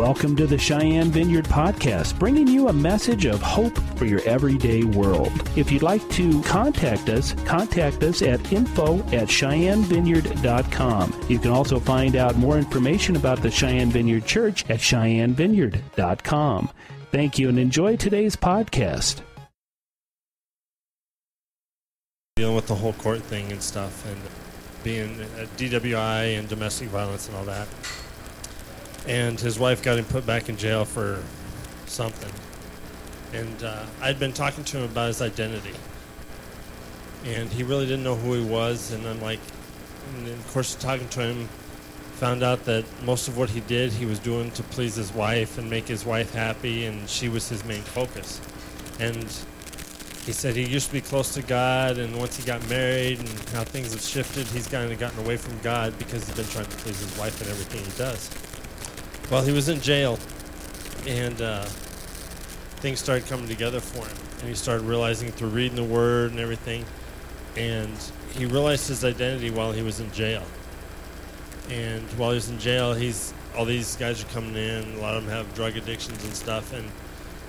Welcome to the Cheyenne Vineyard Podcast, bringing you a message of hope for your everyday world. If you'd like to contact us, contact us at info at cheyennevineyard.com. You can also find out more information about the Cheyenne Vineyard Church at cheyennevineyard.com. Thank you and enjoy today's podcast. Dealing with the whole court thing and stuff, and being uh, at DWI and domestic violence and all that and his wife got him put back in jail for something. And uh, I'd been talking to him about his identity, and he really didn't know who he was. And I'm like, and of course, talking to him, found out that most of what he did, he was doing to please his wife and make his wife happy, and she was his main focus. And he said he used to be close to God, and once he got married and how things have shifted, he's kind of gotten away from God because he's been trying to please his wife in everything he does. Well, he was in jail, and uh, things started coming together for him. And he started realizing through reading the Word and everything, and he realized his identity while he was in jail. And while he was in jail, he's all these guys are coming in. A lot of them have drug addictions and stuff, and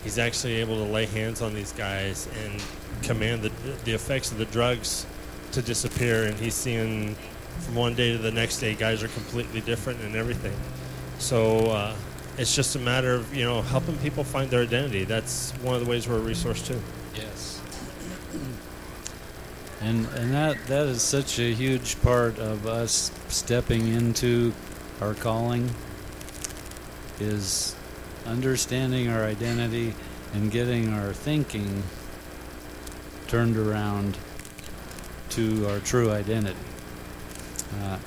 he's actually able to lay hands on these guys and command the the effects of the drugs to disappear. And he's seeing from one day to the next day, guys are completely different and everything. So uh, it's just a matter of you know helping people find their identity. That's one of the ways we're a resource too. Yes. And and that that is such a huge part of us stepping into our calling is understanding our identity and getting our thinking turned around to our true identity. Uh,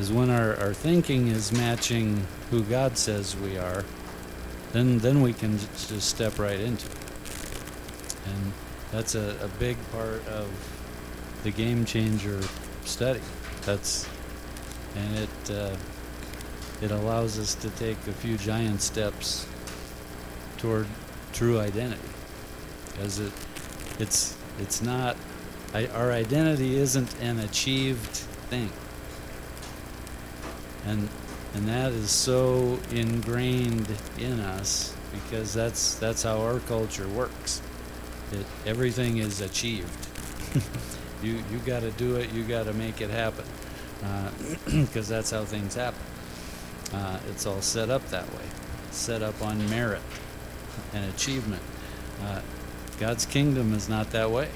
is when our, our thinking is matching who God says we are, then then we can just step right into it. And that's a, a big part of the game changer study. That's and it uh, it allows us to take a few giant steps toward true identity, because it it's it's not I, our identity isn't an achieved thing and and that is so ingrained in us because that's that's how our culture works. It everything is achieved. you you got to do it. You got to make it happen because uh, that's how things happen. Uh, it's all set up that way, set up on merit and achievement. Uh, God's kingdom is not that way.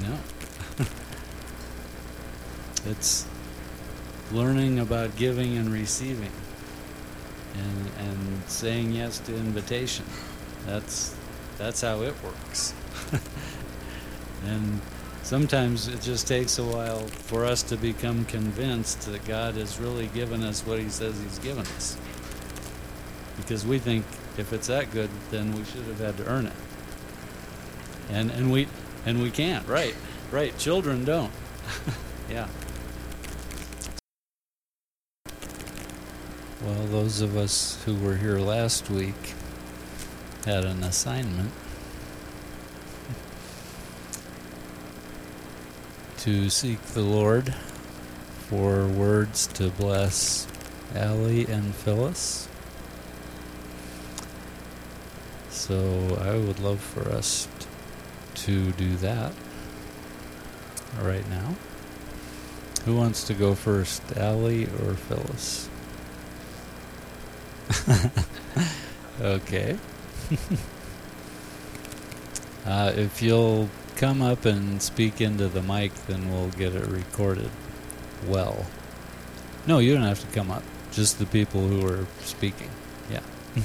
No. it's learning about giving and receiving and and saying yes to invitation. That's that's how it works. And sometimes it just takes a while for us to become convinced that God has really given us what he says he's given us. Because we think if it's that good then we should have had to earn it. And and we and we can't. Right right. Children don't. Yeah Well, those of us who were here last week had an assignment to seek the Lord for words to bless Allie and Phyllis. So I would love for us to do that right now. Who wants to go first, Allie or Phyllis? okay. uh, if you'll come up and speak into the mic, then we'll get it recorded well. No, you don't have to come up. Just the people who are speaking. Yeah.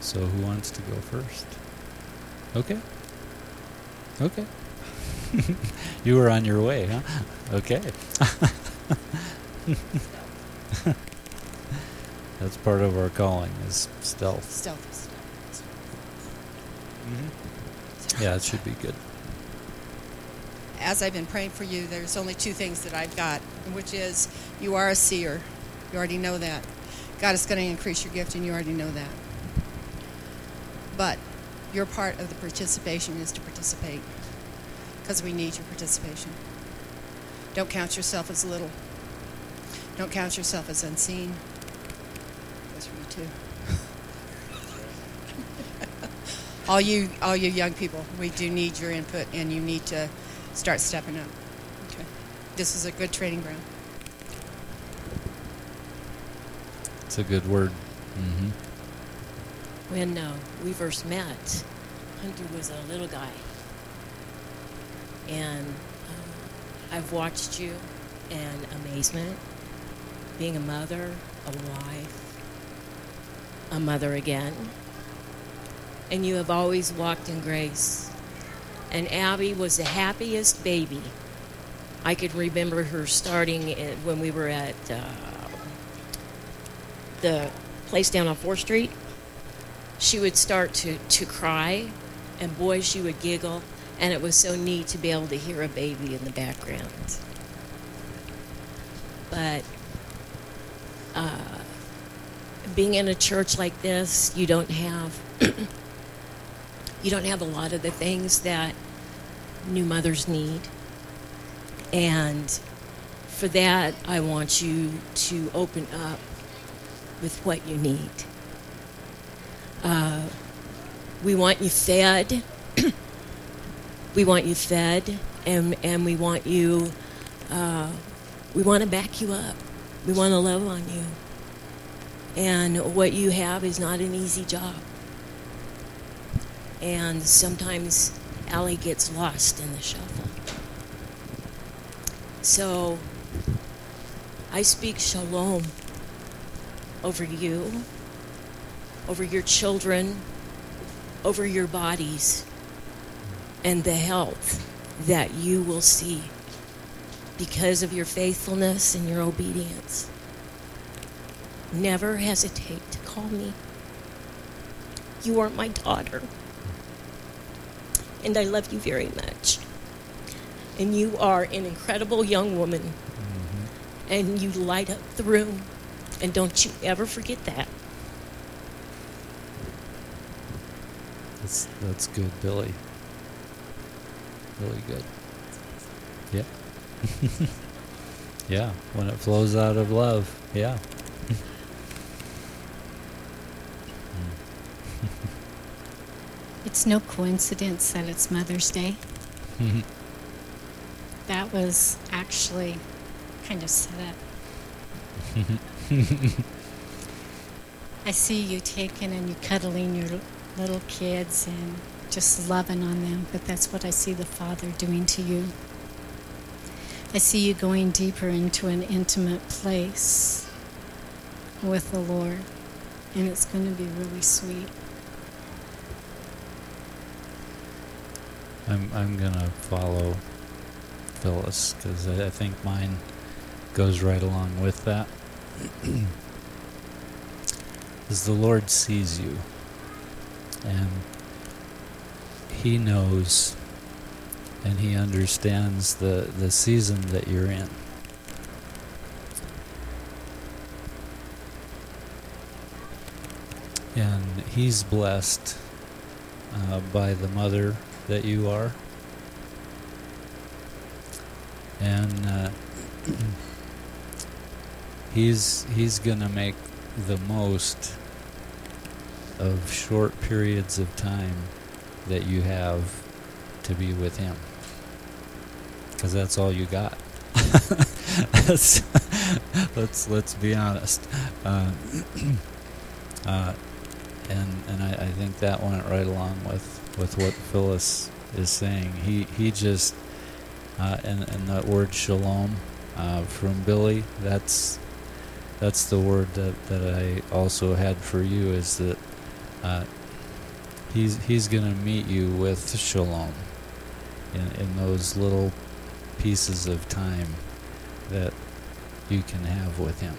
so who wants to go first? Okay. Okay. you were on your way, huh? Okay. That's part of our calling is stealth. Stealth. Mm-hmm. Yeah, it should be good. As I've been praying for you, there's only two things that I've got, which is you are a seer. You already know that. God is going to increase your gift, and you already know that. But your part of the participation is to participate because we need your participation. Don't count yourself as little. Don't count yourself as unseen. Prayers too. all you, all you young people, we do need your input, and you need to start stepping up. Okay, this is a good training ground. It's a good word. hmm When uh, we first met, Hunter was a little guy. And uh, I've watched you in amazement, being a mother, a wife, a mother again. And you have always walked in grace. And Abby was the happiest baby. I could remember her starting in, when we were at uh, the place down on 4th Street she would start to, to cry, and boy, she would giggle, and it was so neat to be able to hear a baby in the background. But uh, being in a church like this, you don't have you don't have a lot of the things that new mothers need, and for that, I want you to open up with what you need. Uh, we want you fed. we want you fed, and and we want you. Uh, we want to back you up. We want to love on you. And what you have is not an easy job. And sometimes Allie gets lost in the shuffle. So I speak shalom over you over your children, over your bodies, and the health that you will see because of your faithfulness and your obedience. Never hesitate to call me. You are my daughter, and I love you very much. And you are an incredible young woman, mm-hmm. and you light up the room. And don't you ever forget that. That's that's good, Billy. Really good. Yeah. yeah, when it flows out of love. Yeah. It's no coincidence that it's Mother's Day. Mm-hmm. That was actually kind of set up. I see you taking and you cuddling your little kids and just loving on them, but that's what I see the Father doing to you. I see you going deeper into an intimate place with the Lord, and it's going to be really sweet. I'm I'm gonna follow Phyllis because I, I think mine goes right along with that. As the Lord sees you, and He knows, and He understands the the season that you're in. And He's blessed uh, by the mother that you are. And uh, he's he's gonna make the most of short periods of time that you have to be with him, because that's all you got. That's- let's let's be honest. Uh, uh, and and I, I think that went right along with, with what Phyllis is saying. He he just uh, and and that word shalom uh, from Billy. That's that's the word that, that I also had for you. Is that uh, he's he's gonna meet you with shalom in in those little pieces of time that you can have with him.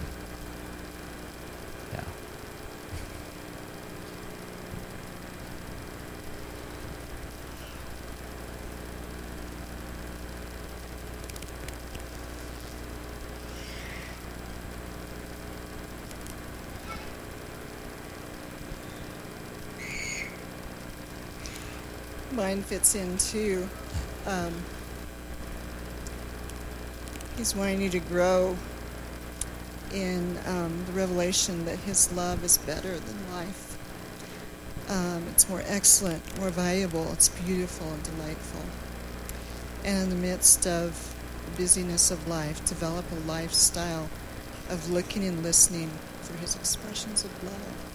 Fits in too. Um, he's wanting you to grow in um, the revelation that His love is better than life. Um, it's more excellent, more valuable, it's beautiful and delightful. And in the midst of the busyness of life, develop a lifestyle of looking and listening for His expressions of love.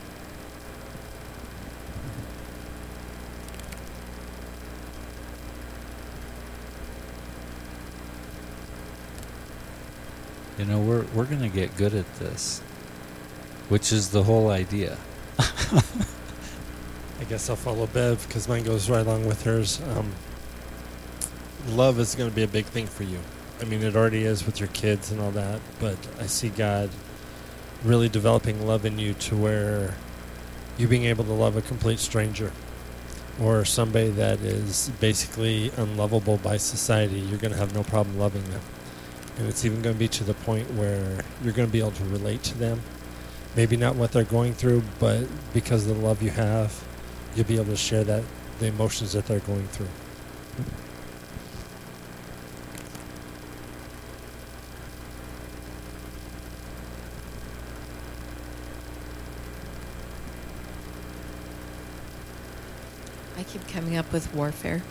You know, we're we're gonna get good at this, which is the whole idea. I guess I'll follow Bev because mine goes right along with hers. Um, love is going to be a big thing for you. I mean, it already is with your kids and all that, but I see God really developing love in you to where you being able to love a complete stranger or somebody that is basically unlovable by society. You're going to have no problem loving them. And it's even going to be to the point where you're going to be able to relate to them. Maybe not what they're going through, but because of the love you have, you'll be able to share that the emotions that they're going through. I keep coming up with warfare.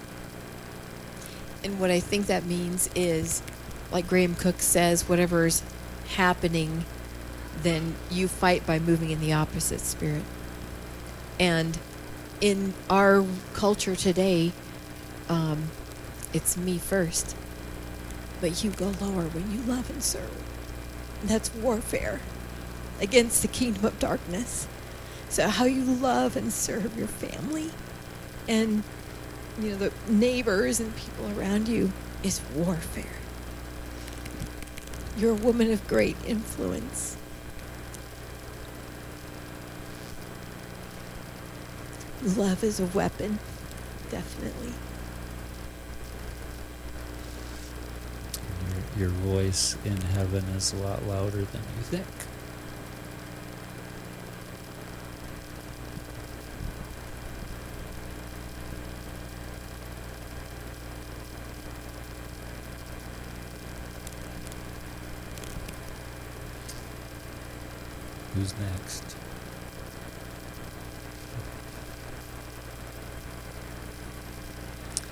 And what I think that means is, like Graham Cooke says, whatever's happening, then you fight by moving in the opposite spirit. And in our culture today, um, it's me first. But you go lower when you love and serve. That's warfare against the kingdom of darkness. So, how you love and serve your family and you know the neighbors and people around you is warfare. You're a woman of great influence. Love is a weapon, definitely. Your, your voice in heaven is a lot louder than you think. Who's next?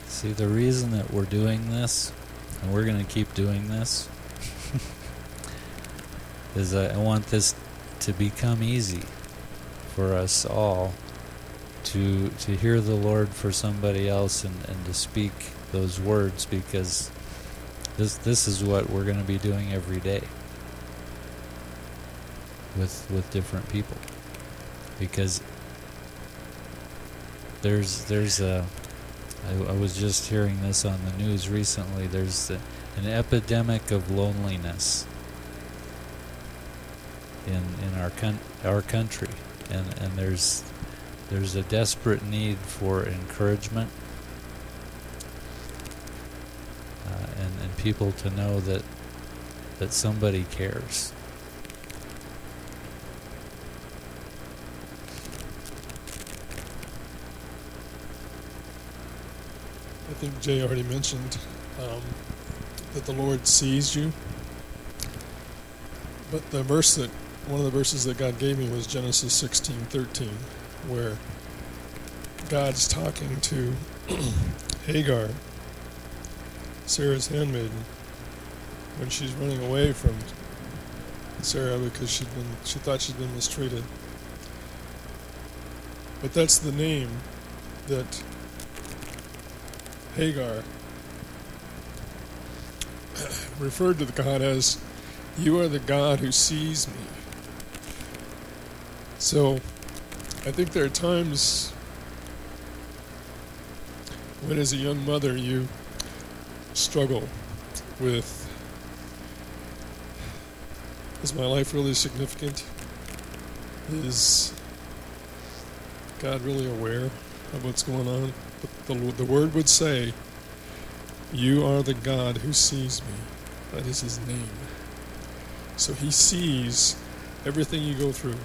See, the reason that we're doing this, and we're going to keep doing this, is I I want this to become easy for us all to to hear the Lord for somebody else and, and to speak those words because this this is what we're going to be doing every day with with different people. Because there's there's a I, I was just hearing this on the news recently. There's a, an epidemic of loneliness in in our con- our country. And and there's there's a desperate need for encouragement. Uh, and and people to know that that somebody cares think Jay already mentioned um, that the Lord sees you. But the verse that one of the verses that God gave me was Genesis sixteen thirteen, where God's talking to Hagar, Sarah's handmaiden, when she's running away from Sarah because she'd been she thought she'd been mistreated. But that's the name that Hagar referred to the God as, You are the God who sees me. So I think there are times when, as a young mother, you struggle with Is my life really significant? Is God really aware of what's going on? The, the word would say, You are the God who sees me. That is his name. So he sees everything you go through.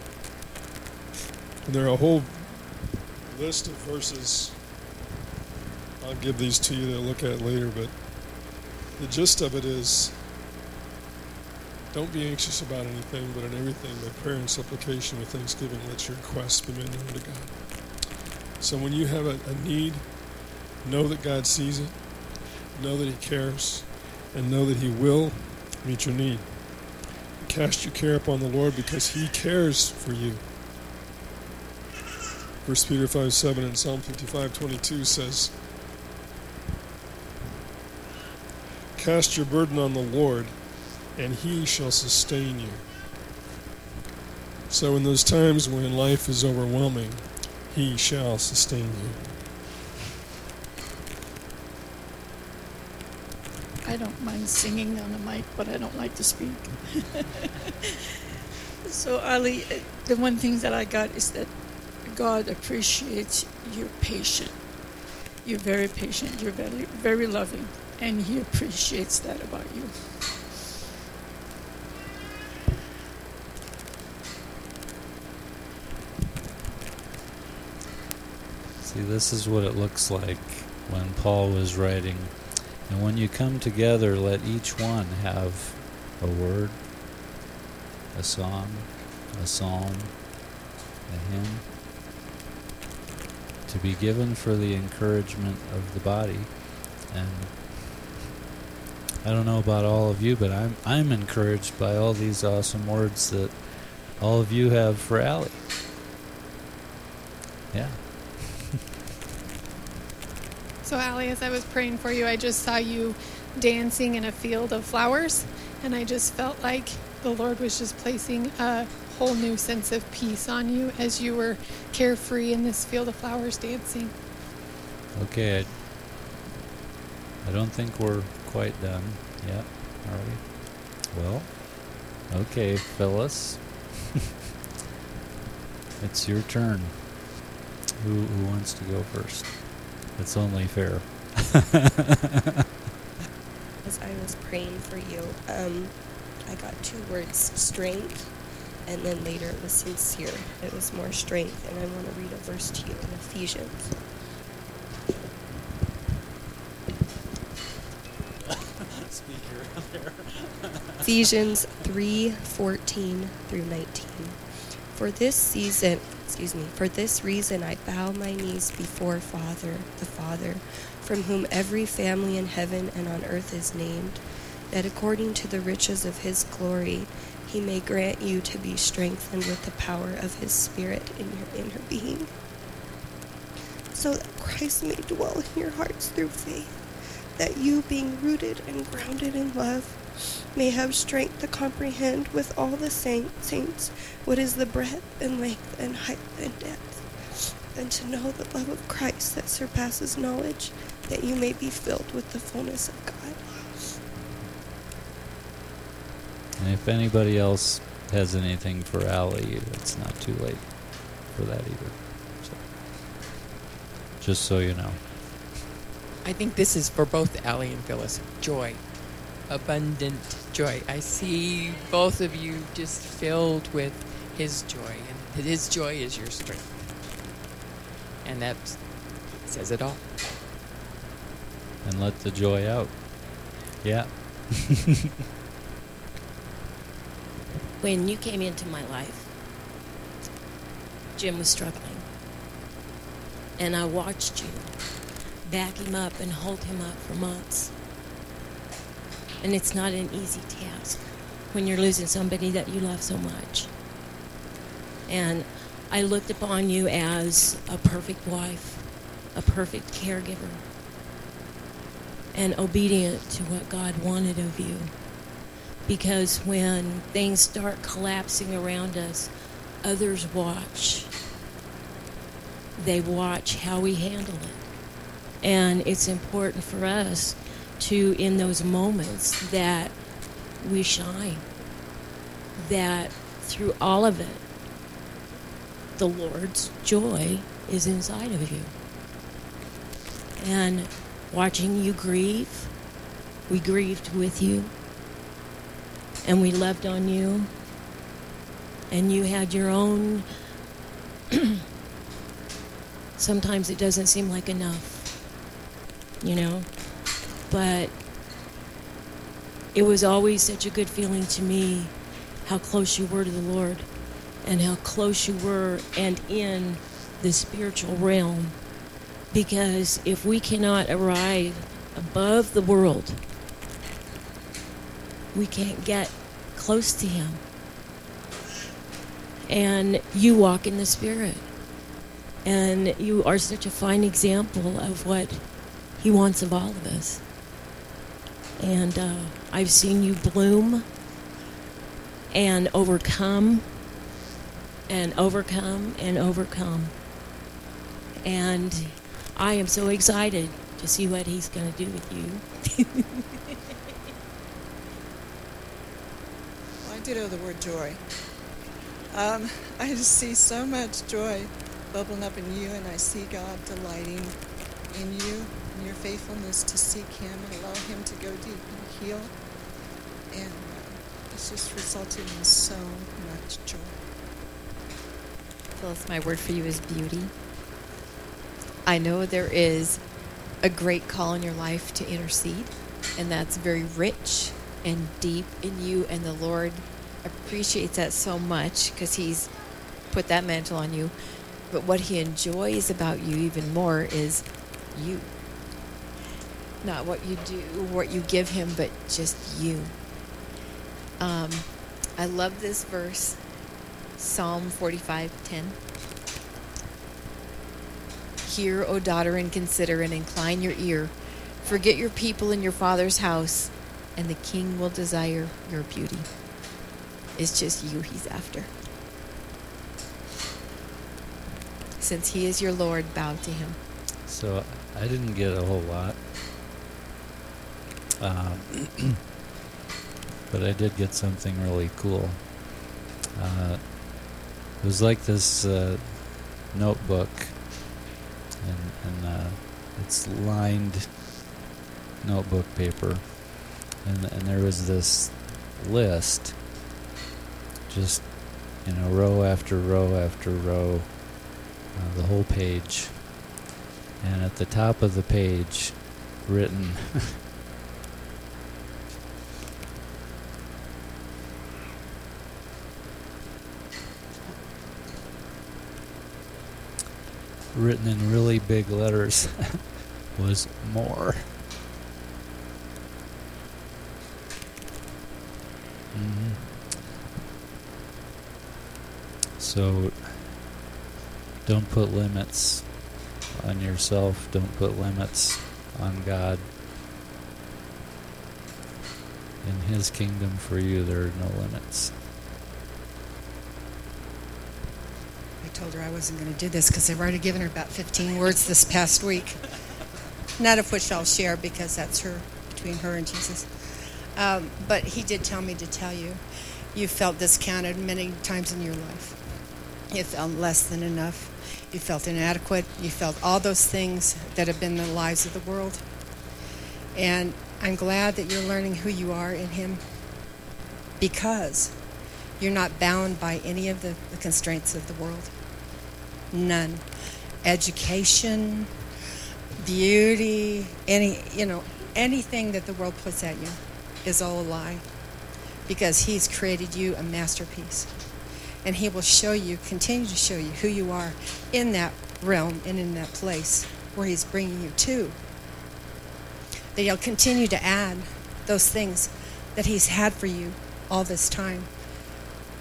And there are a whole list of verses. I'll give these to you to look at later, but the gist of it is Don't be anxious about anything, but in everything, by prayer and supplication with thanksgiving, let your requests be made known to God. So when you have a, a need, know that God sees it, know that He cares, and know that He will meet your need. Cast your care upon the Lord because He cares for you. 1 Peter 5 7 and Psalm 55 22 says, Cast your burden on the Lord, and He shall sustain you. So, in those times when life is overwhelming, He shall sustain you. I don't mind singing on the mic, but I don't like to speak. so, Allie, the one thing that I got is that God appreciates your patience. You're very patient. You're very, very loving, and He appreciates that about you. See, this is what it looks like when Paul was writing. And when you come together, let each one have a word, a song, a psalm, a hymn, to be given for the encouragement of the body. And I don't know about all of you, but I'm I'm encouraged by all these awesome words that all of you have for Allie. Yeah. So, Allie, as I was praying for you, I just saw you dancing in a field of flowers, and I just felt like the Lord was just placing a whole new sense of peace on you as you were carefree in this field of flowers dancing. Okay, I, don't think we're quite done yet, are we? Well, okay, Phyllis. it's your turn. Who, who wants to go first? It's only fair. As I was praying for you, um, I got two words strength, and then later it was sincere. It was more strength, and I want to read a verse to you in Ephesians. Ephesians 3 14 through 19. For this season, excuse me, for this reason I bow my knees before Father, the Father, from whom every family in heaven and on earth is named, that according to the riches of his glory, he may grant you to be strengthened with the power of his Spirit in your inner being, so that Christ may dwell in your hearts through faith, that you, being rooted and grounded in love, may have strength to comprehend with all the saints what is the breadth and length and height and depth, and to know the love of Christ that surpasses knowledge, that you may be filled with the fullness of God. And if anybody else has anything for Allie, it's not too late for that either. So, just so you know. I think this is for both Allie and Phyllis. Joy. Abundant joy. I see both of you just filled with His joy, and His joy is your strength. And that says it all. And let the joy out. Yeah. when you came into my life, Jim was struggling. And I watched you back him up and hold him up for months. And it's not an easy task when you're losing somebody that you love so much. And I looked upon you as a perfect wife, a perfect caregiver, and obedient to what God wanted of you. Because when things start collapsing around us, others watch. They watch how we handle it. And it's important for us to, in those moments, that we shine. That through all of it, the Lord's joy is inside of you. And watching you grieve, we grieved with you, and we loved on you, and you had your own. Sometimes it doesn't seem like enough, you know? But it was always such a good feeling to me how close you were to the Lord and how close you were and in the spiritual realm. Because if we cannot arrive above the world, we can't get close to Him. And you walk in the Spirit. And you are such a fine example of what He wants of all of us. And uh, I've seen you bloom and overcome and overcome and overcome. And I am so excited to see what He's going to do with you. Well, I do know the word joy. Um, I just see so much joy bubbling up in you, and I see God delighting in you and your faithfulness to seek Him and allow Him to go deep and heal. And uh, it's just resulting in so much joy. Phyllis, my word for you is beauty. I know there is a great call in your life to intercede, and that's very rich and deep in you, and the Lord appreciates that so much because He's put that mantle on you. But what He enjoys about you even more is you. Not what you do, what you give Him, but just you. Um, I love this verse, Psalm 45:10. Hear, O daughter, and consider, and incline your ear. Forget your people in your father's house, and the king will desire your beauty. It's just you he's after. Since he is your Lord, bow to him. So I didn't get a whole lot. Um, but I did get something really cool. Uh, it was like this uh, notebook, and, and uh, it's lined notebook paper, and and there was this list, just you know, row after row after row, uh, the whole page, and at the top of the page, written. written in really big letters was more. hmm So don't put limits on yourself, don't put limits on God. In His kingdom for you, there are no limits. Told her I wasn't going to do this because I've already given her about 15 words this past week. None of which I'll share because that's her, between her and Jesus. Um, but he did tell me to tell you, you felt discounted many times in your life. You felt less than enough. You felt inadequate. You felt all those things that have been the lives of the world. And I'm glad that you're learning who you are in Him because you're not bound by any of the, the constraints of the world. None. Education, beauty, any, you know, anything that the world puts at you is all a lie because He's created you a masterpiece. And He will show you, continue to show you who you are in that realm and in that place where He's bringing you to. That He'll continue to add those things that He's had for you all this time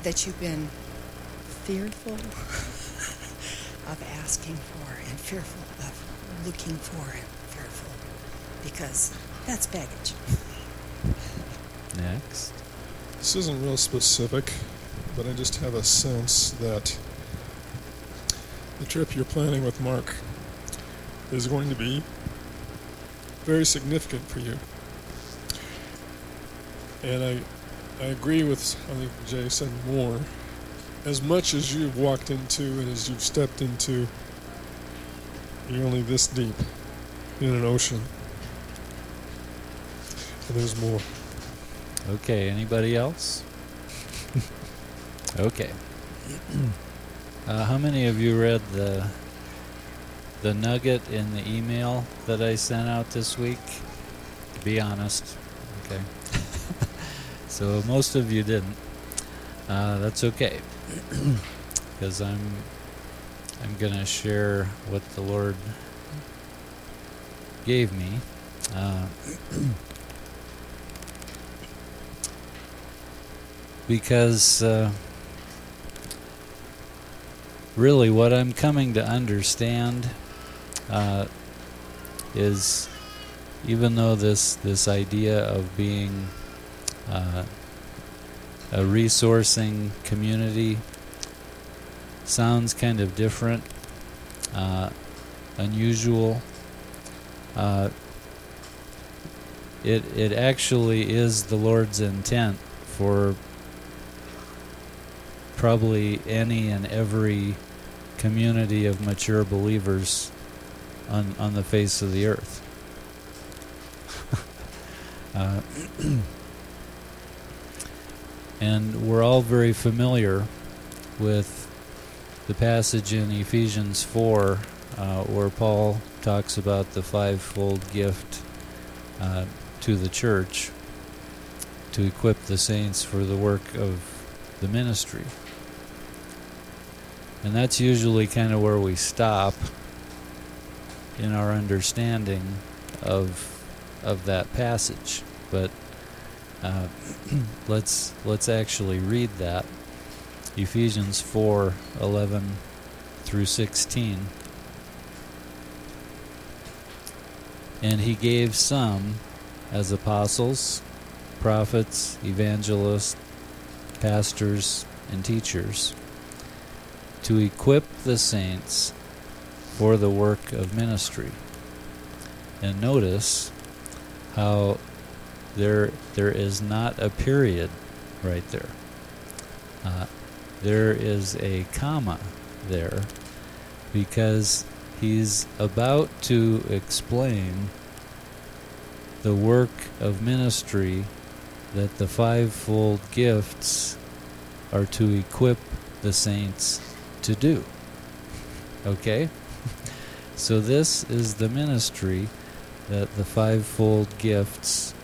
that you've been fearful asking for and fearful of looking for and fearful because that's baggage. Next. This isn't real specific, but I just have a sense that the trip you're planning with Mark is going to be very significant for you. And I, I agree with, I think Jay said more. As much as you've walked into and as you've stepped into, you're only this deep in an ocean. And there's more. Okay, anybody else? okay. uh, how many of you read the the nugget in the email that I sent out this week? Be honest. Okay. so most of you didn't. Uh, that's okay, because I'm I'm gonna share what the Lord gave me. Uh, because uh, really, what I'm coming to understand uh, is even though this this idea of being uh, a resourcing community sounds kind of different, uh, unusual. Uh, it it actually is the Lord's intent for probably any and every community of mature believers on on the face of the earth. uh, and we're all very familiar with the passage in Ephesians 4 uh, where Paul talks about the fivefold gift uh, to the church to equip the saints for the work of the ministry. And that's usually kind of where we stop in our understanding of of that passage. But uh, let's let's actually read that Ephesians 4 11 through 16. And he gave some as apostles, prophets, evangelists, pastors, and teachers to equip the saints for the work of ministry. And notice how there there is not a period right there. Uh, there is a comma there because he's about to explain the work of ministry that the fivefold gifts are to equip the saints to do. Okay? So, this is the ministry that the fivefold gifts,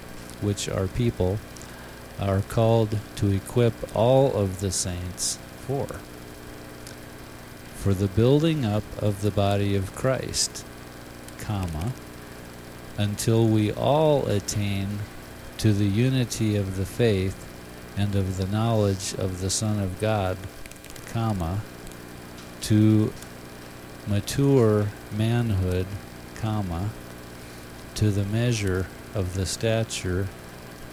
which are people, are called to equip all of the saints for. For the building up of the body of Christ, comma, until we all attain to the unity of the faith and of the knowledge of the Son of God, comma, to mature manhood, comma, to the measure of the stature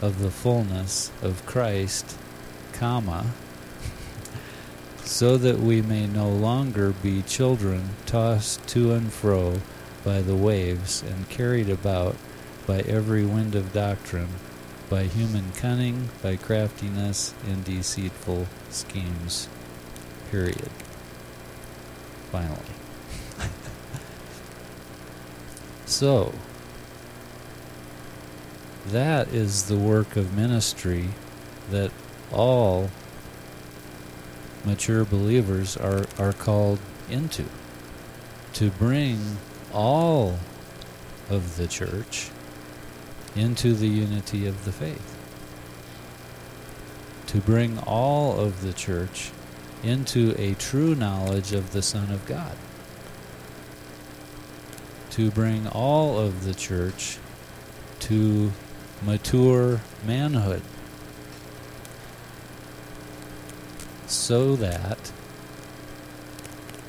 of the fullness of Christ, comma, so that we may no longer be children tossed to and fro by the waves and carried about by every wind of doctrine, by human cunning, by craftiness in deceitful schemes. Period. Finally. so, that is the work of ministry that all mature believers are, are called into to bring all of the church into the unity of the faith. To bring all of the church into a true knowledge of the Son of God. To bring all of the church to mature manhood. So that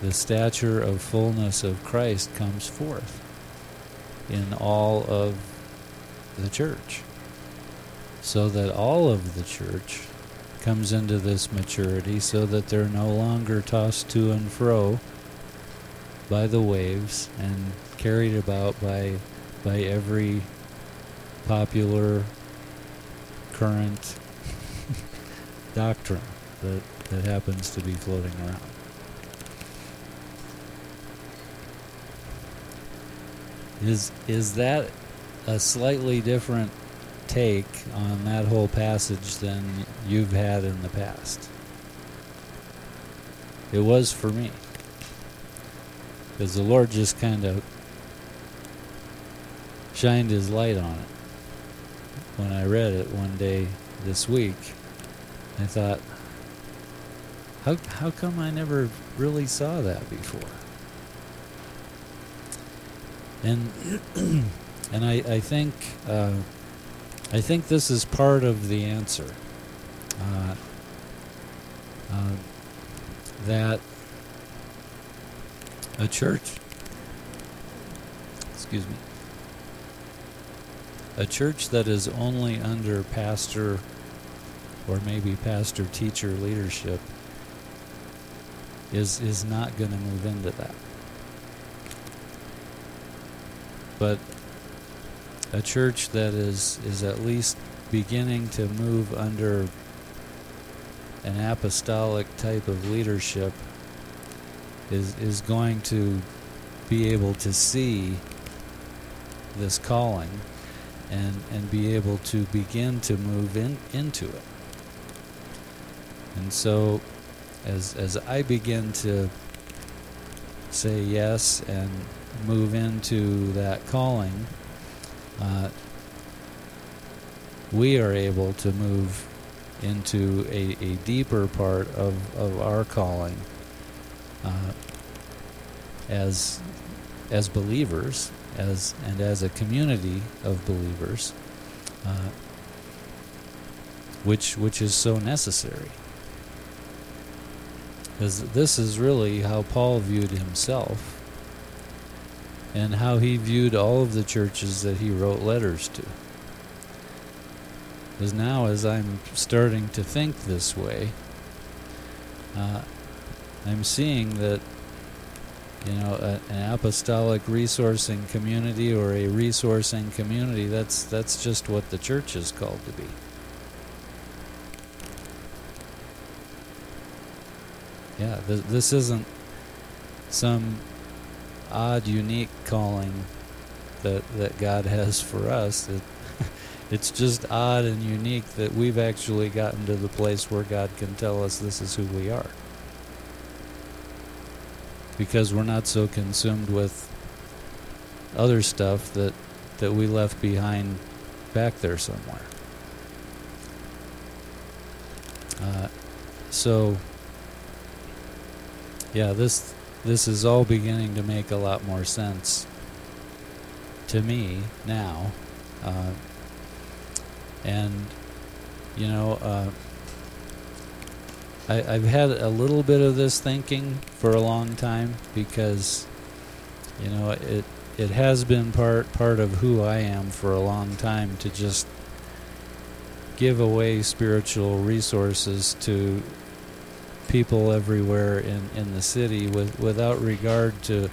the stature of fullness of Christ comes forth in all of the church. So that all of the church comes into this maturity so that they're no longer tossed to and fro by the waves and carried about by by every popular current doctrine that, that happens to be floating around. Is is that a slightly different take on that whole passage than you've had in the past? It was for me. Because the Lord just kind of shined his light on it when I read it one day this week. I thought, how how come I never really saw that before? And and I I think uh, I think this is part of the answer. Uh, uh, that a church, excuse me, a church that is only under pastor or maybe pastor teacher leadership is is not going to move into that. But a church that is is at least beginning to move under an apostolic type of leadership is is going to be able to see this calling and and be able to begin to move in into it. And so as as I begin to say yes and move into that calling, uh, we are able to move into a, a deeper part of, of our calling uh, as as believers as and as a community of believers uh, which which is so necessary. Because this is really how Paul viewed himself and how he viewed all of the churches that he wrote letters to. Because now as I'm starting to think this way uh, I'm seeing that you know a, an apostolic resourcing community or a resourcing community that's that's just what the church is called to be. Yeah th- this isn't some odd unique calling that that God has for us. It, it's just odd and unique that we've actually gotten to the place where God can tell us this is who we are because we're not so consumed with other stuff that that we left behind back there somewhere. Uh, so yeah, this this is all beginning to make a lot more sense to me now, uh, and you know. Uh, I, I've had a little bit of this thinking for a long time because, you know, it it has been part part of who I am for a long time to just give away spiritual resources to people everywhere in, in the city with without regard to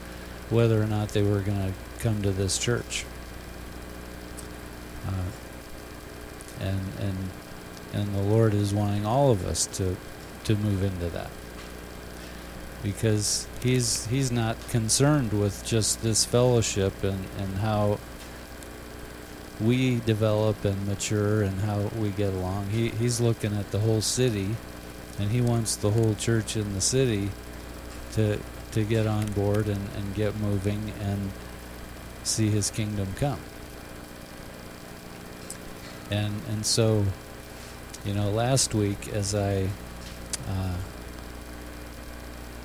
whether or not they were going to come to this church. Uh, and and and the Lord is wanting all of us to to move into that because he's he's not concerned with just this fellowship and, and how we develop and mature and how we get along. He he's looking at the whole city and he wants the whole church in the city to to get on board and, and get moving and see his kingdom come. And and so, you know, last week as I uh,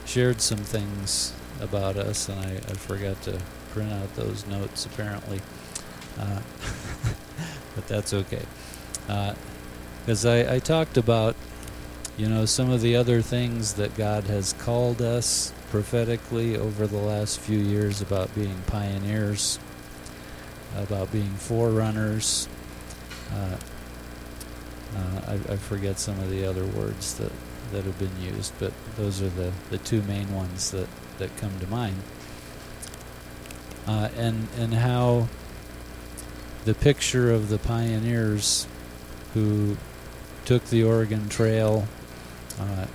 shared some things about us, and I, I, forgot to print out those notes apparently, uh, but that's okay. Because uh, I, I talked about, you know, some of the other things that God has called us prophetically over the last few years about being pioneers, about being forerunners. Uh, uh, I, I, forget some of the other words that that have been used, but those are the, the two main ones that, that come to mind. Uh, and and how the picture of the pioneers who took the Oregon Trail uh,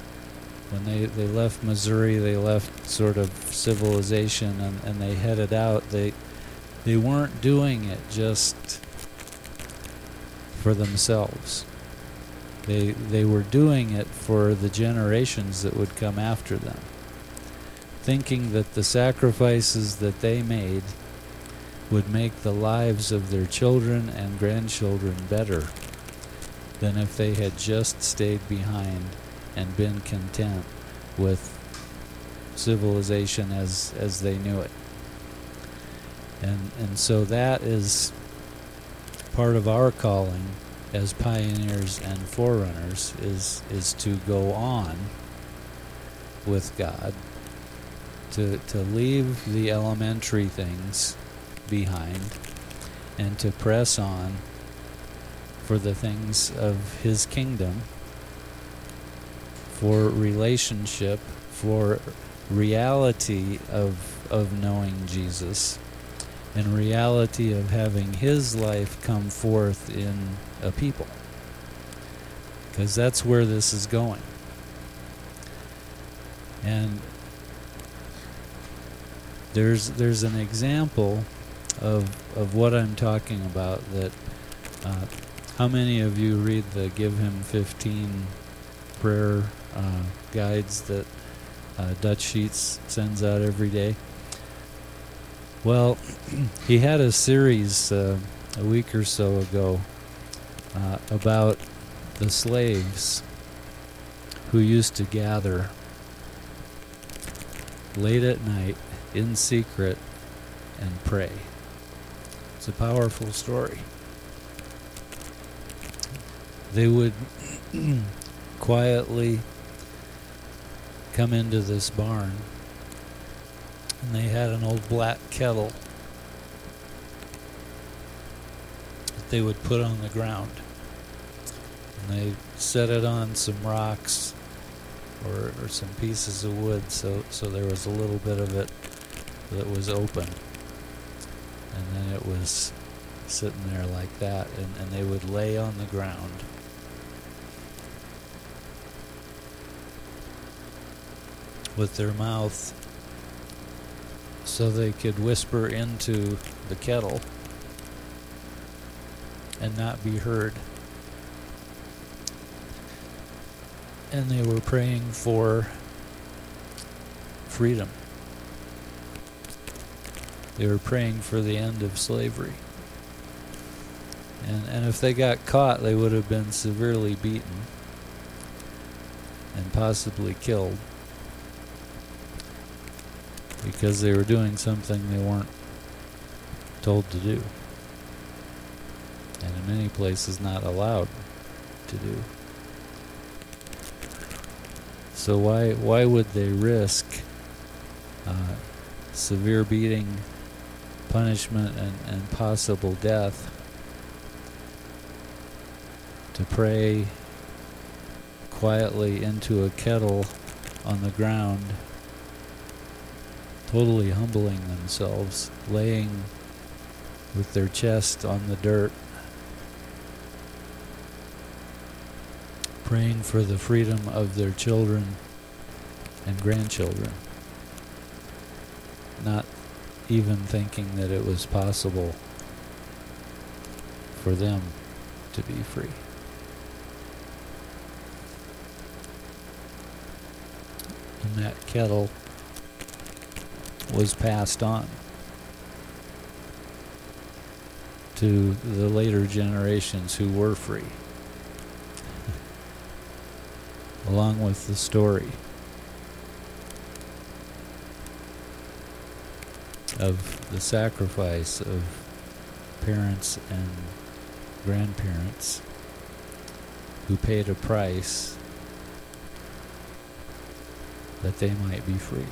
when they, they left Missouri, they left sort of civilization and, and they headed out. They they weren't doing it just for themselves. They, they were doing it for the generations that would come after them, thinking that the sacrifices that they made would make the lives of their children and grandchildren better than if they had just stayed behind and been content with civilization as as they knew it. And and so that is part of our calling as pioneers and forerunners is is to go on with God to to leave the elementary things behind and to press on for the things of his kingdom for relationship for reality of of knowing Jesus and reality of having his life come forth in a people. Because that's where this is going. And there's there's an example of of what I'm talking about that uh, how many of you read the give him 15 prayer uh, guides that uh, Dutch Sheets sends out every day? Well he had a series uh, a week or so ago uh, about the slaves who used to gather late at night in secret and pray. It's a powerful story. They would quietly come into this barn and they had an old black kettle that they would put on the ground. They set it on some rocks or, or some pieces of wood so, so there was a little bit of it that was open. And then it was sitting there like that, and, and they would lay on the ground. With their mouth so they could whisper into the kettle and not be heard. And they were praying for freedom. They were praying for the end of slavery. And, and if they got caught, they would have been severely beaten and possibly killed because they were doing something they weren't told to do. And in many places, not allowed to do. So why why would they risk uh, severe beating, punishment, and, and possible death to pray quietly into a kettle on the ground, totally humbling themselves, laying with their chest on the dirt, praying for the freedom of their children and grandchildren, not even thinking that it was possible for them to be free. And that kettle was passed on to the later generations who were free, along with the story of the sacrifice of parents and grandparents who paid a price that they might be free.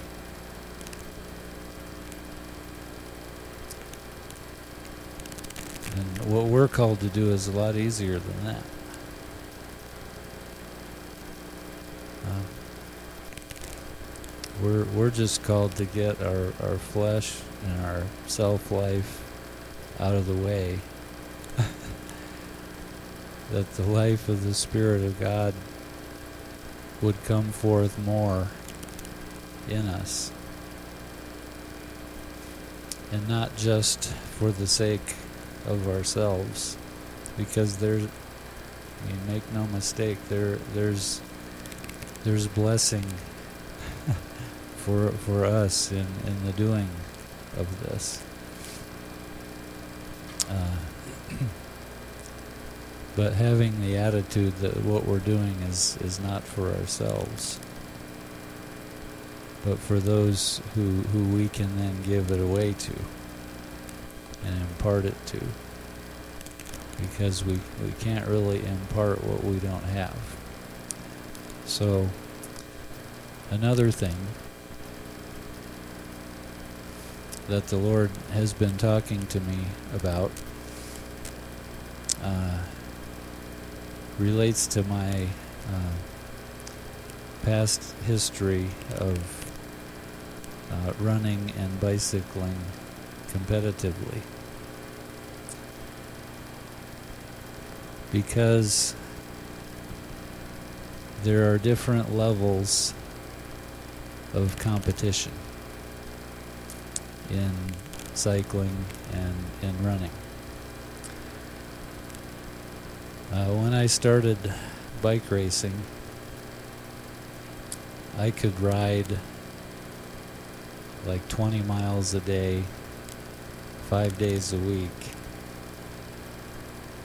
And what we're called to do is a lot easier than that. We're we're just called to get our, our flesh and our self life out of the way. that the life of the Spirit of God would come forth more in us. And not just for the sake of ourselves. Because there's I mean make no mistake, there there's there's blessing for for us in, in the doing of this. Uh, but having the attitude that what we're doing is, is not for ourselves, but for those who, who we can then give it away to and impart it to. Because we, we can't really impart what we don't have. So, another thing that the Lord has been talking to me about uh, relates to my uh, past history of uh, running and bicycling competitively. Because there are different levels of competition in cycling and in running. Uh, when I started bike racing, I could ride like 20 miles a day, five days a week,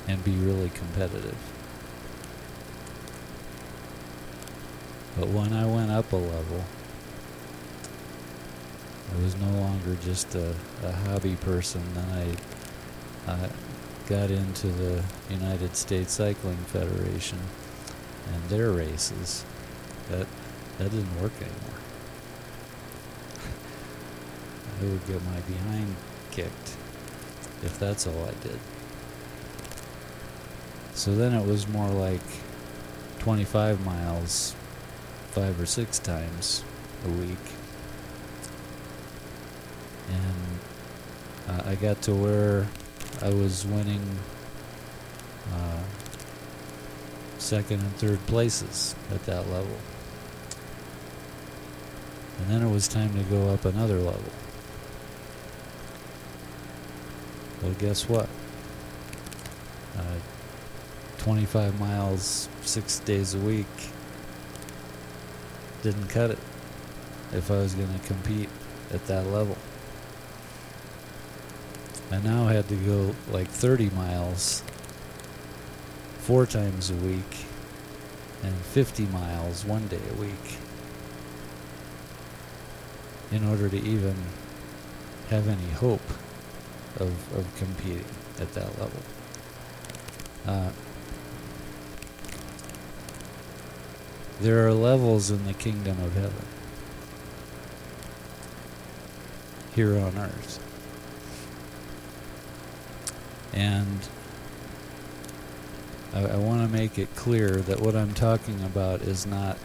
and be really competitive. But when I went up a level, I was no longer just a, a hobby person. Then I uh, got into the United States Cycling Federation and their races. That that didn't work anymore. I would get my behind kicked if that's all I did. So then it was more like 25 miles five or six times a week. And uh, I got to where I was winning uh, second and third places at that level. And then it was time to go up another level. Well, guess what? Uh, 25 miles, six days a week didn't cut it if I was going to compete at that level. I now had to go like 30 miles four times a week and 50 miles one day a week in order to even have any hope of, of competing at that level. Uh, there are levels in the kingdom of heaven here on earth. And I, I want to make it clear that what I'm talking about is not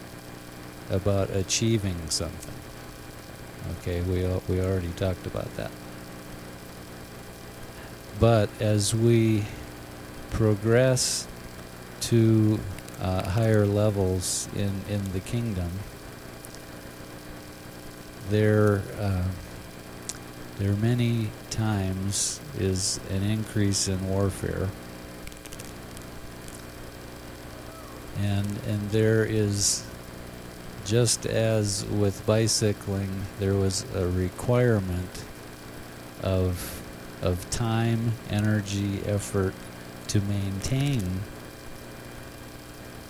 about achieving something. Okay, we we already talked about that. But as we progress to uh, higher levels in, in the kingdom, there uh, there many times is an increase in warfare, and and there is just as with bicycling, there was a requirement of of time, energy, effort to maintain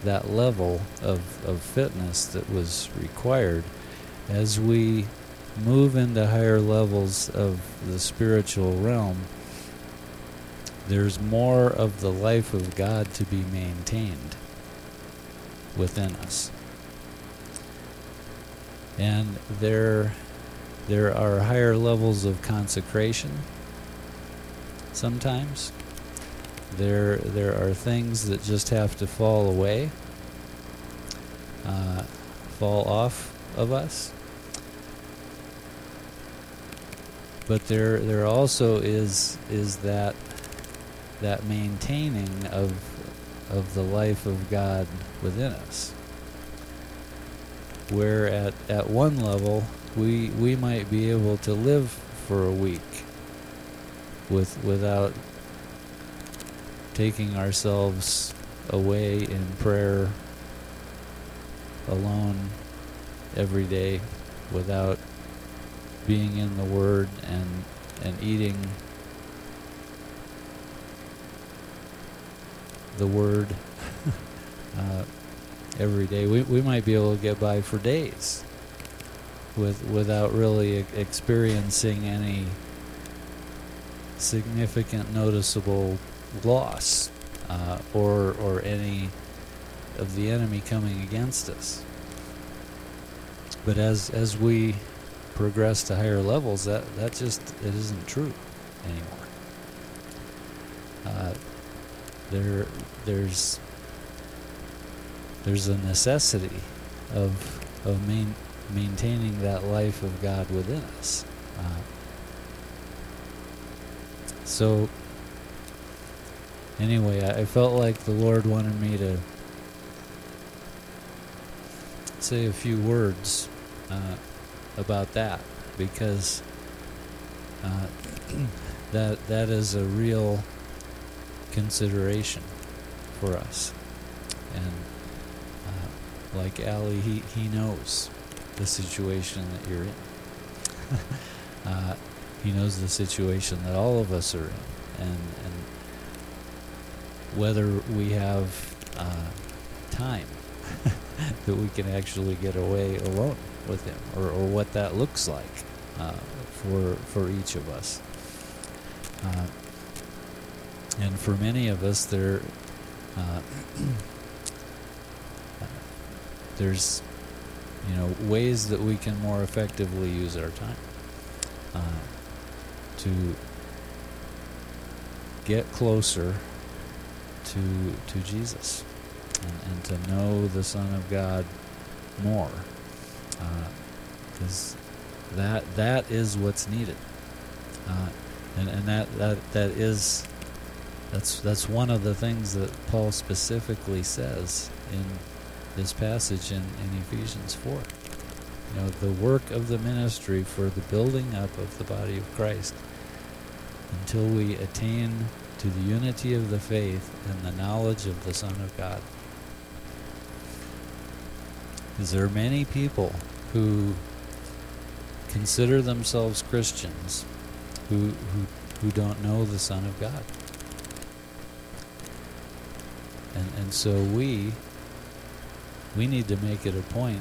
that level of, of fitness that was required. As we move into higher levels of the spiritual realm there's more of the life of God to be maintained within us. And there there are higher levels of consecration sometimes. There there are things that just have to fall away uh, fall off of us but there there also is is that that maintaining of of the life of God within us. Where at, at one level we we might be able to live for a week with without taking ourselves away in prayer alone every day without being in the word and and eating the Word uh, every day, we, we might be able to get by for days with without really experiencing any significant, noticeable loss uh, or or any of the enemy coming against us. But as as we progress to higher levels, that that just it isn't true anymore. Uh, there there's there's a necessity of of main, maintaining that life of God within us. Uh, so anyway, I, felt like the Lord wanted me to say a few words uh, about that because uh, that that is a real consideration for us, and uh, like Allie, he he knows the situation that you're in. uh, he knows the situation that all of us are in, and and whether we have uh, time that we can actually get away alone with him, or, or what that looks like uh, for for each of us. Uh, and for many of us, there uh, there's you know ways that we can more effectively use our time uh, to get closer to to Jesus and, and to know the Son of God more, because uh, that that is what's needed, uh, and and that that that is that's that's one of the things that Paul specifically says in this passage in, in Ephesians four. You know, the work of the ministry for the building up of the body of Christ until we attain to the unity of the faith and the knowledge of the Son of God. Because there are many people who consider themselves Christians who, who, who don't know the Son of God. And, and so we, we need to make it a point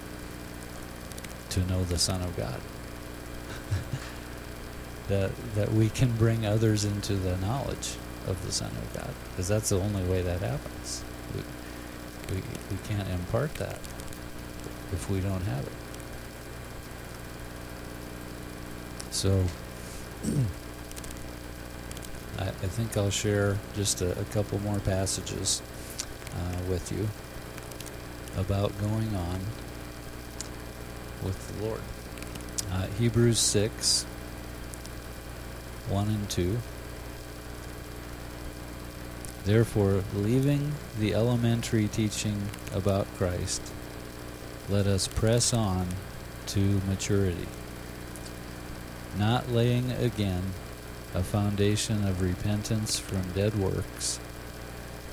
to know the Son of God. that, that we can bring others into the knowledge of the Son of God. Because that's the only way that happens. We, we, we can't impart that if we don't have it. So, I, I think I'll share just a, a couple more passages uh, with you about going on with the Lord. Uh, Hebrews 6 1 and 2. Therefore, leaving the elementary teaching about Christ, let us press on to maturity, not laying again a foundation of repentance from dead works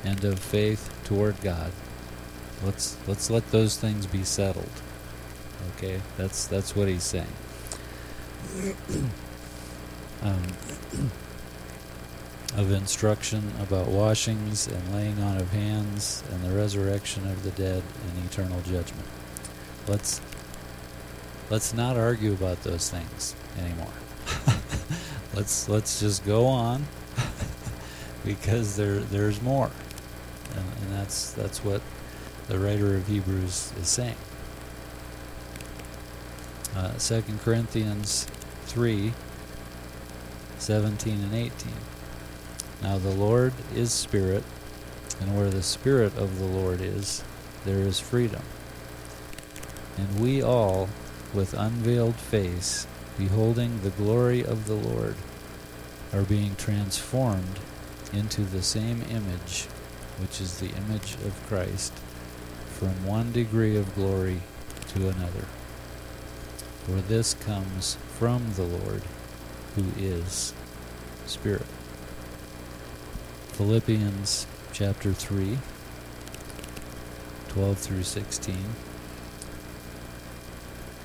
and of faith toward God. Let's let's let those things be settled. Okay, that's that's what he's saying. um, of instruction about washings and laying on of hands and the resurrection of the dead and eternal judgment. Let's let's not argue about those things anymore. let's let's just go on because there there's more, and, and that's that's what the writer of Hebrews is saying. Uh, 2 Corinthians 3 17 and 18. Now the Lord is Spirit, and where the Spirit of the Lord is, there is freedom. And we all, with unveiled face, beholding the glory of the Lord, are being transformed into the same image, which is the image of Christ, from one degree of glory to another. For this comes from the Lord, who is Spirit. Philippians chapter 3, 12 through 16.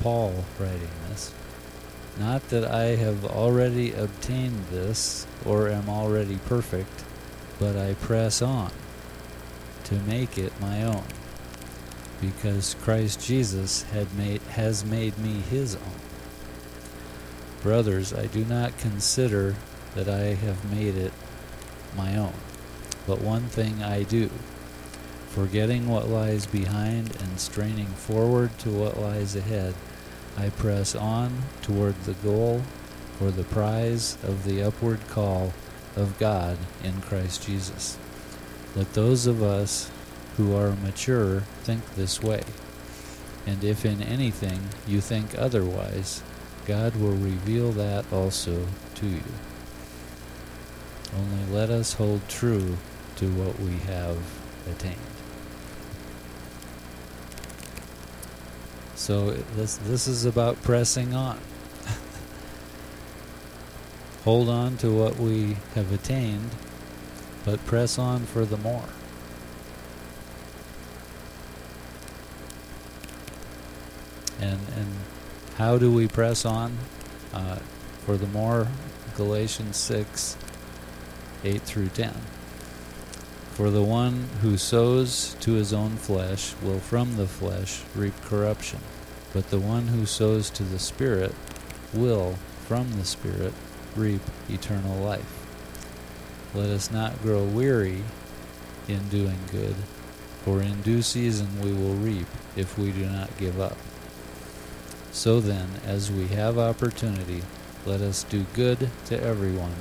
Paul writing this. Not that I have already obtained this or am already perfect, but I press on, to make it my own, because Christ Jesus had made, has made me his own. Brothers, I do not consider that I have made it my own, but one thing I do, forgetting what lies behind and straining forward to what lies ahead, I press on toward the goal for the prize of the upward call of God in Christ Jesus. Let those of us who are mature think this way. And if in anything you think otherwise, God will reveal that also to you. Only let us hold true to what we have attained. So this this is about pressing on. hold on to what we have attained, but press on for the more. And and how do we press on uh, for the more? Galatians six, eight through ten. For the one who sows to his own flesh will from the flesh reap corruption, but the one who sows to the Spirit will from the Spirit reap eternal life. Let us not grow weary in doing good, for in due season we will reap if we do not give up. So then, as we have opportunity, let us do good to everyone,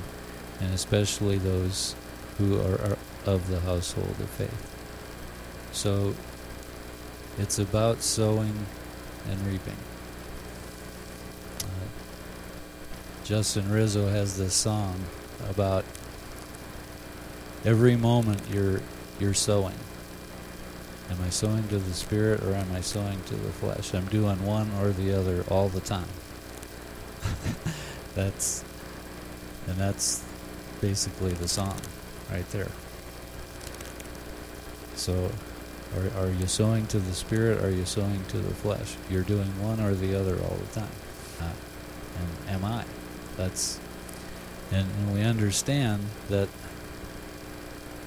and especially those who are of the household of faith. So it's about sowing and reaping. Uh, Justin Rizzo has this song about every moment you're you're sowing. Am I sowing to the spirit or am I sowing to the flesh? I'm doing one or the other all the time. that's and that's basically the song right there. So are, are you sowing to the spirit are you sowing to the flesh? You're doing one or the other all the time. Uh, and am I? That's and, and we understand that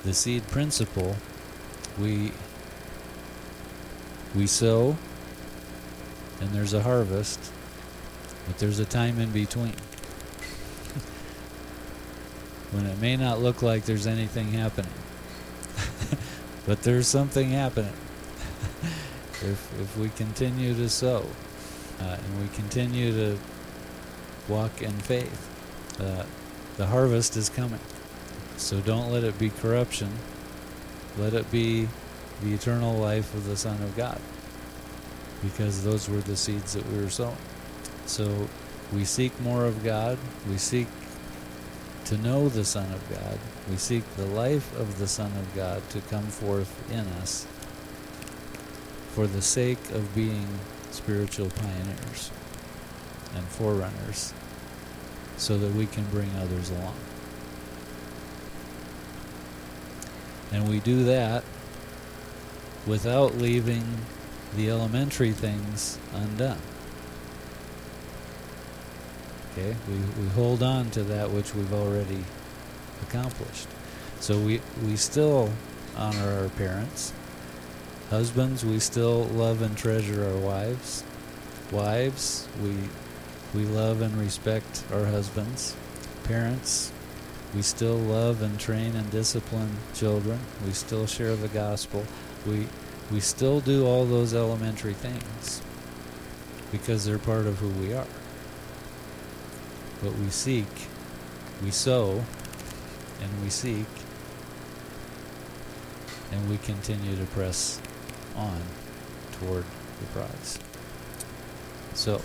the seed principle we we sow and there's a harvest but there's a time in between when it may not look like there's anything happening but there's something happening. If if we continue to sow uh, and we continue to walk in faith uh, the harvest is coming. So don't let it be corruption. Let it be the eternal life of the son of god because those were the seeds that we were sowing. So we seek more of god. We seek to know the Son of God. We seek the life of the Son of God to come forth in us for the sake of being spiritual pioneers and forerunners so that we can bring others along. And we do that without leaving the elementary things undone. Okay, we, we hold on to that which we've already accomplished. So we, we still honor our parents. Husbands, we still love and treasure our wives. Wives, we, we love and respect our husbands. Parents, we still love and train and discipline children. We still share the gospel. We, we still do all those elementary things because they're part of who we are but we seek, we sow, and we seek, and we continue to press on toward the prize. So,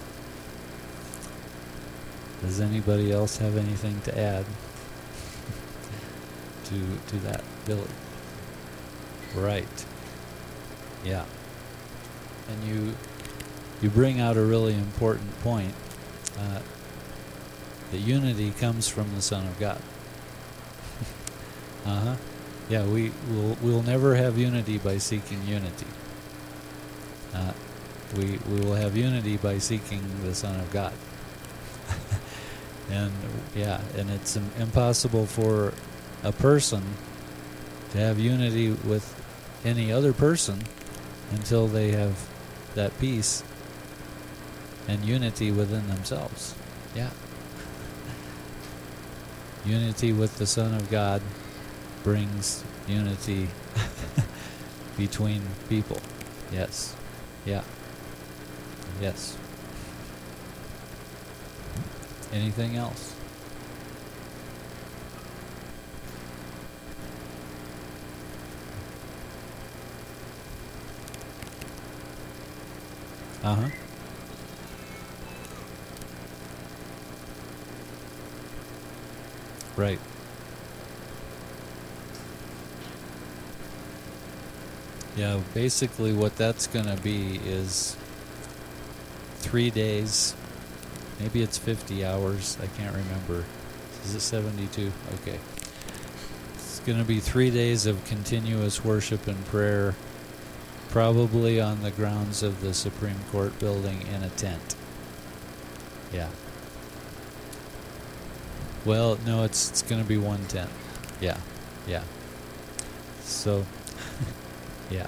does anybody else have anything to add to to that, Billy? Right. Yeah. And you you bring out a really important point. Uh, that unity comes from the Son of God. uh huh. Yeah, we will we'll never have unity by seeking unity. Uh, we we will have unity by seeking the Son of God. and yeah, and it's impossible for a person to have unity with any other person until they have that peace and unity within themselves. Yeah. Unity with the Son of God brings unity between people. Yes. Yeah. Yes. Anything else? Uh huh. Right. Yeah, basically what that's going to be is three days. Maybe it's 50 hours. I can't remember. Is it 72? Okay. It's going to be three days of continuous worship and prayer, probably on the grounds of the Supreme Court building in a tent. Yeah. Well, no, it's it's to be one tent. Yeah. Yeah. So yeah.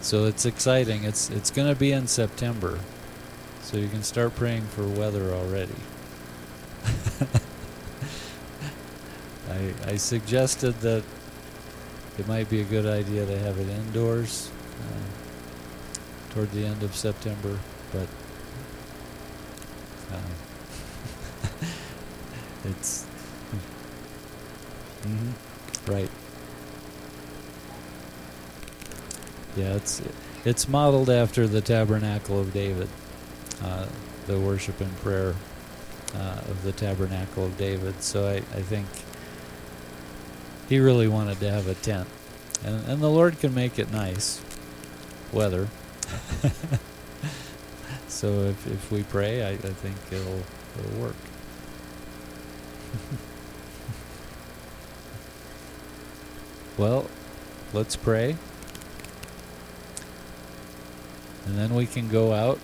So it's exciting. It's it's to be in September. So you can start praying for weather already. I I suggested that it might be a good idea to have it indoors uh, toward the end of September, but uh, it's Mm -hmm. right. Yeah, it's it's modeled after the Tabernacle of David, uh, the worship and prayer uh, of the Tabernacle of David. So I, I think he really wanted to have a tent, and and the Lord can make it nice weather. so if if we pray, I, I think it'll it'll work. well, let's pray. And then we can go out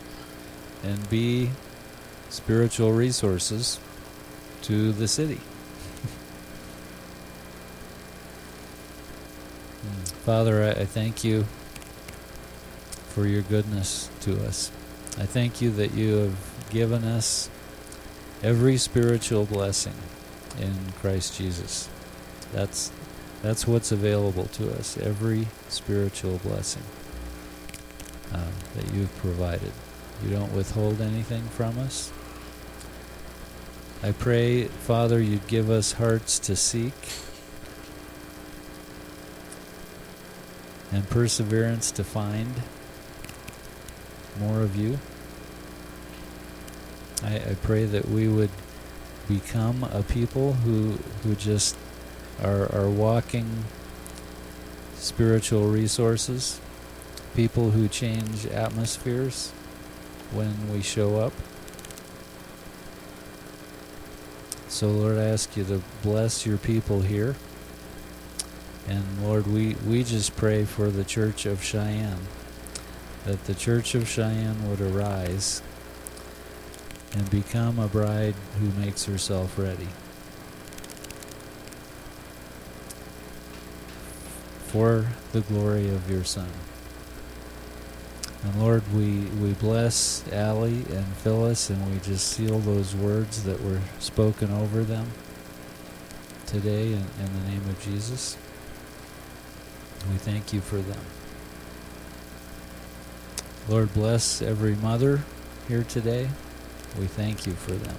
and be spiritual resources to the city. Father, I thank you for your goodness to us. I thank you that you have given us every spiritual blessing in Christ Jesus. That's that's what's available to us, every spiritual blessing uh, that you've provided. You don't withhold anything from us. I pray, Father, you'd give us hearts to seek and perseverance to find more of you. I, I pray that we would become a people who who just are are walking spiritual resources, people who change atmospheres when we show up. So Lord, I ask you to bless your people here. And Lord, we, we just pray for the Church of Cheyenne, that the Church of Cheyenne would arise and become a bride who makes herself ready. For the glory of your Son. And Lord, we, we bless Allie and Phyllis and we just seal those words that were spoken over them today in, in the name of Jesus. We thank you for them. Lord, bless every mother here today. We thank you for them.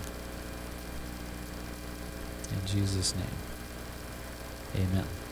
In Jesus' name, amen.